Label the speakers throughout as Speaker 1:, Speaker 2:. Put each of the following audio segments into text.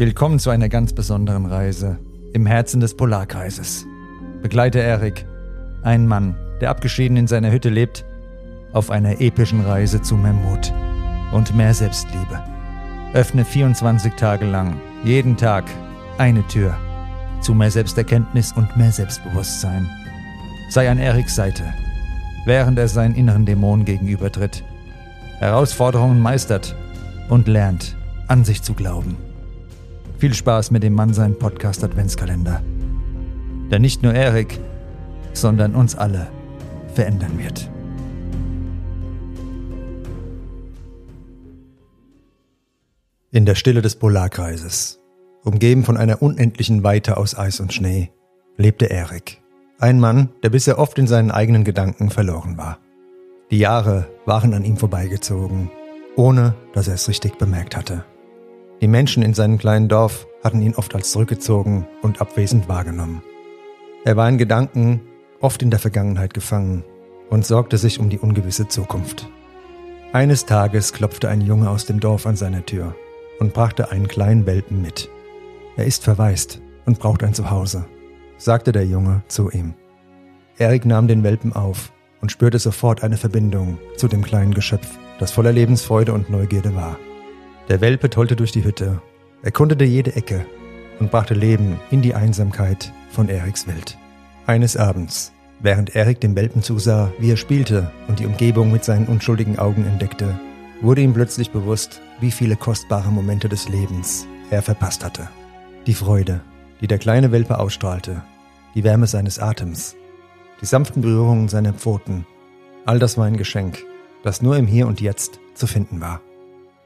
Speaker 1: Willkommen zu einer ganz besonderen Reise im Herzen des Polarkreises. Begleite Erik, einen Mann, der abgeschieden in seiner Hütte lebt, auf einer epischen Reise zu mehr Mut und mehr Selbstliebe. Öffne 24 Tage lang, jeden Tag, eine Tür zu mehr Selbsterkenntnis und mehr Selbstbewusstsein. Sei an Eriks Seite, während er seinen inneren Dämonen gegenübertritt, Herausforderungen meistert und lernt, an sich zu glauben. Viel Spaß mit dem Mannsein Podcast Adventskalender. Der nicht nur Erik, sondern uns alle verändern wird. In der Stille des Polarkreises, umgeben von einer unendlichen Weite aus Eis und Schnee, lebte Erik. Ein Mann, der bisher oft in seinen eigenen Gedanken verloren war. Die Jahre waren an ihm vorbeigezogen, ohne dass er es richtig bemerkt hatte. Die Menschen in seinem kleinen Dorf hatten ihn oft als zurückgezogen und abwesend wahrgenommen. Er war in Gedanken oft in der Vergangenheit gefangen und sorgte sich um die ungewisse Zukunft. Eines Tages klopfte ein Junge aus dem Dorf an seiner Tür und brachte einen kleinen Welpen mit. Er ist verwaist und braucht ein Zuhause, sagte der Junge zu ihm. Erik nahm den Welpen auf und spürte sofort eine Verbindung zu dem kleinen Geschöpf, das voller Lebensfreude und Neugierde war. Der Welpe tollte durch die Hütte, erkundete jede Ecke und brachte Leben in die Einsamkeit von Eriks Welt. Eines Abends, während Erik dem Welpen zusah, wie er spielte und die Umgebung mit seinen unschuldigen Augen entdeckte, wurde ihm plötzlich bewusst, wie viele kostbare Momente des Lebens er verpasst hatte. Die Freude, die der kleine Welpe ausstrahlte, die Wärme seines Atems, die sanften Berührungen seiner Pfoten, all das war ein Geschenk, das nur im Hier und Jetzt zu finden war.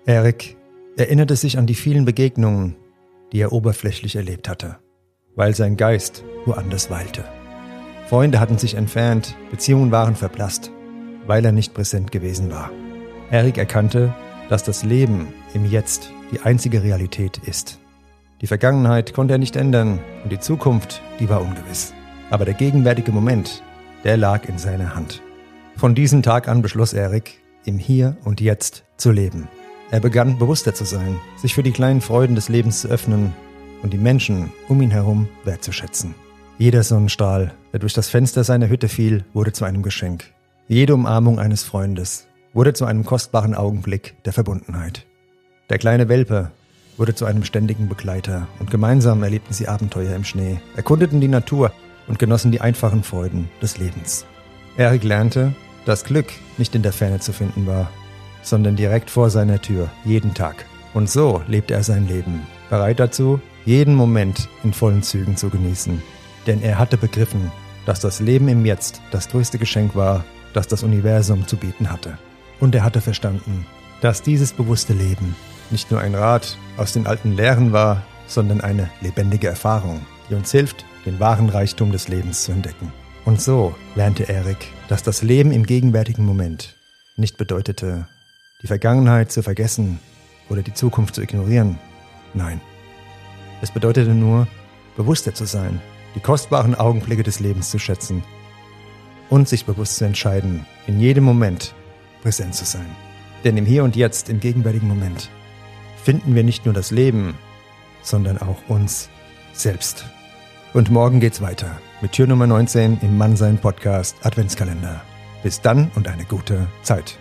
Speaker 1: Erik erinnerte sich an die vielen Begegnungen, die er oberflächlich erlebt hatte, weil sein Geist woanders weilte. Freunde hatten sich entfernt, Beziehungen waren verblasst, weil er nicht präsent gewesen war. Erik erkannte, dass das Leben im Jetzt die einzige Realität ist. Die Vergangenheit konnte er nicht ändern und die Zukunft, die war ungewiss. Aber der gegenwärtige Moment, der lag in seiner Hand. Von diesem Tag an beschloss Erik, im Hier und Jetzt zu leben. Er begann bewusster zu sein, sich für die kleinen Freuden des Lebens zu öffnen und die Menschen um ihn herum wertzuschätzen. Jeder Sonnenstrahl, der durch das Fenster seiner Hütte fiel, wurde zu einem Geschenk. Jede Umarmung eines Freundes wurde zu einem kostbaren Augenblick der Verbundenheit. Der kleine Welpe wurde zu einem ständigen Begleiter und gemeinsam erlebten sie Abenteuer im Schnee, erkundeten die Natur und genossen die einfachen Freuden des Lebens. Erik lernte, dass Glück nicht in der Ferne zu finden war, sondern direkt vor seiner Tür, jeden Tag. Und so lebte er sein Leben, bereit dazu, jeden Moment in vollen Zügen zu genießen. Denn er hatte begriffen, dass das Leben im Jetzt das größte Geschenk war, das das Universum zu bieten hatte. Und er hatte verstanden, dass dieses bewusste Leben nicht nur ein Rat aus den alten Lehren war, sondern eine lebendige Erfahrung, die uns hilft, den wahren Reichtum des Lebens zu entdecken. Und so lernte Erik, dass das Leben im gegenwärtigen Moment nicht bedeutete, die Vergangenheit zu vergessen oder die Zukunft zu ignorieren. Nein. Es bedeutete nur, bewusster zu sein, die kostbaren Augenblicke des Lebens zu schätzen und sich bewusst zu entscheiden, in jedem Moment präsent zu sein. Denn im Hier und Jetzt, im gegenwärtigen Moment, finden wir nicht nur das Leben, sondern auch uns selbst. Und morgen geht's weiter mit Tür Nummer 19 im Mannsein Podcast Adventskalender. Bis dann und eine gute Zeit.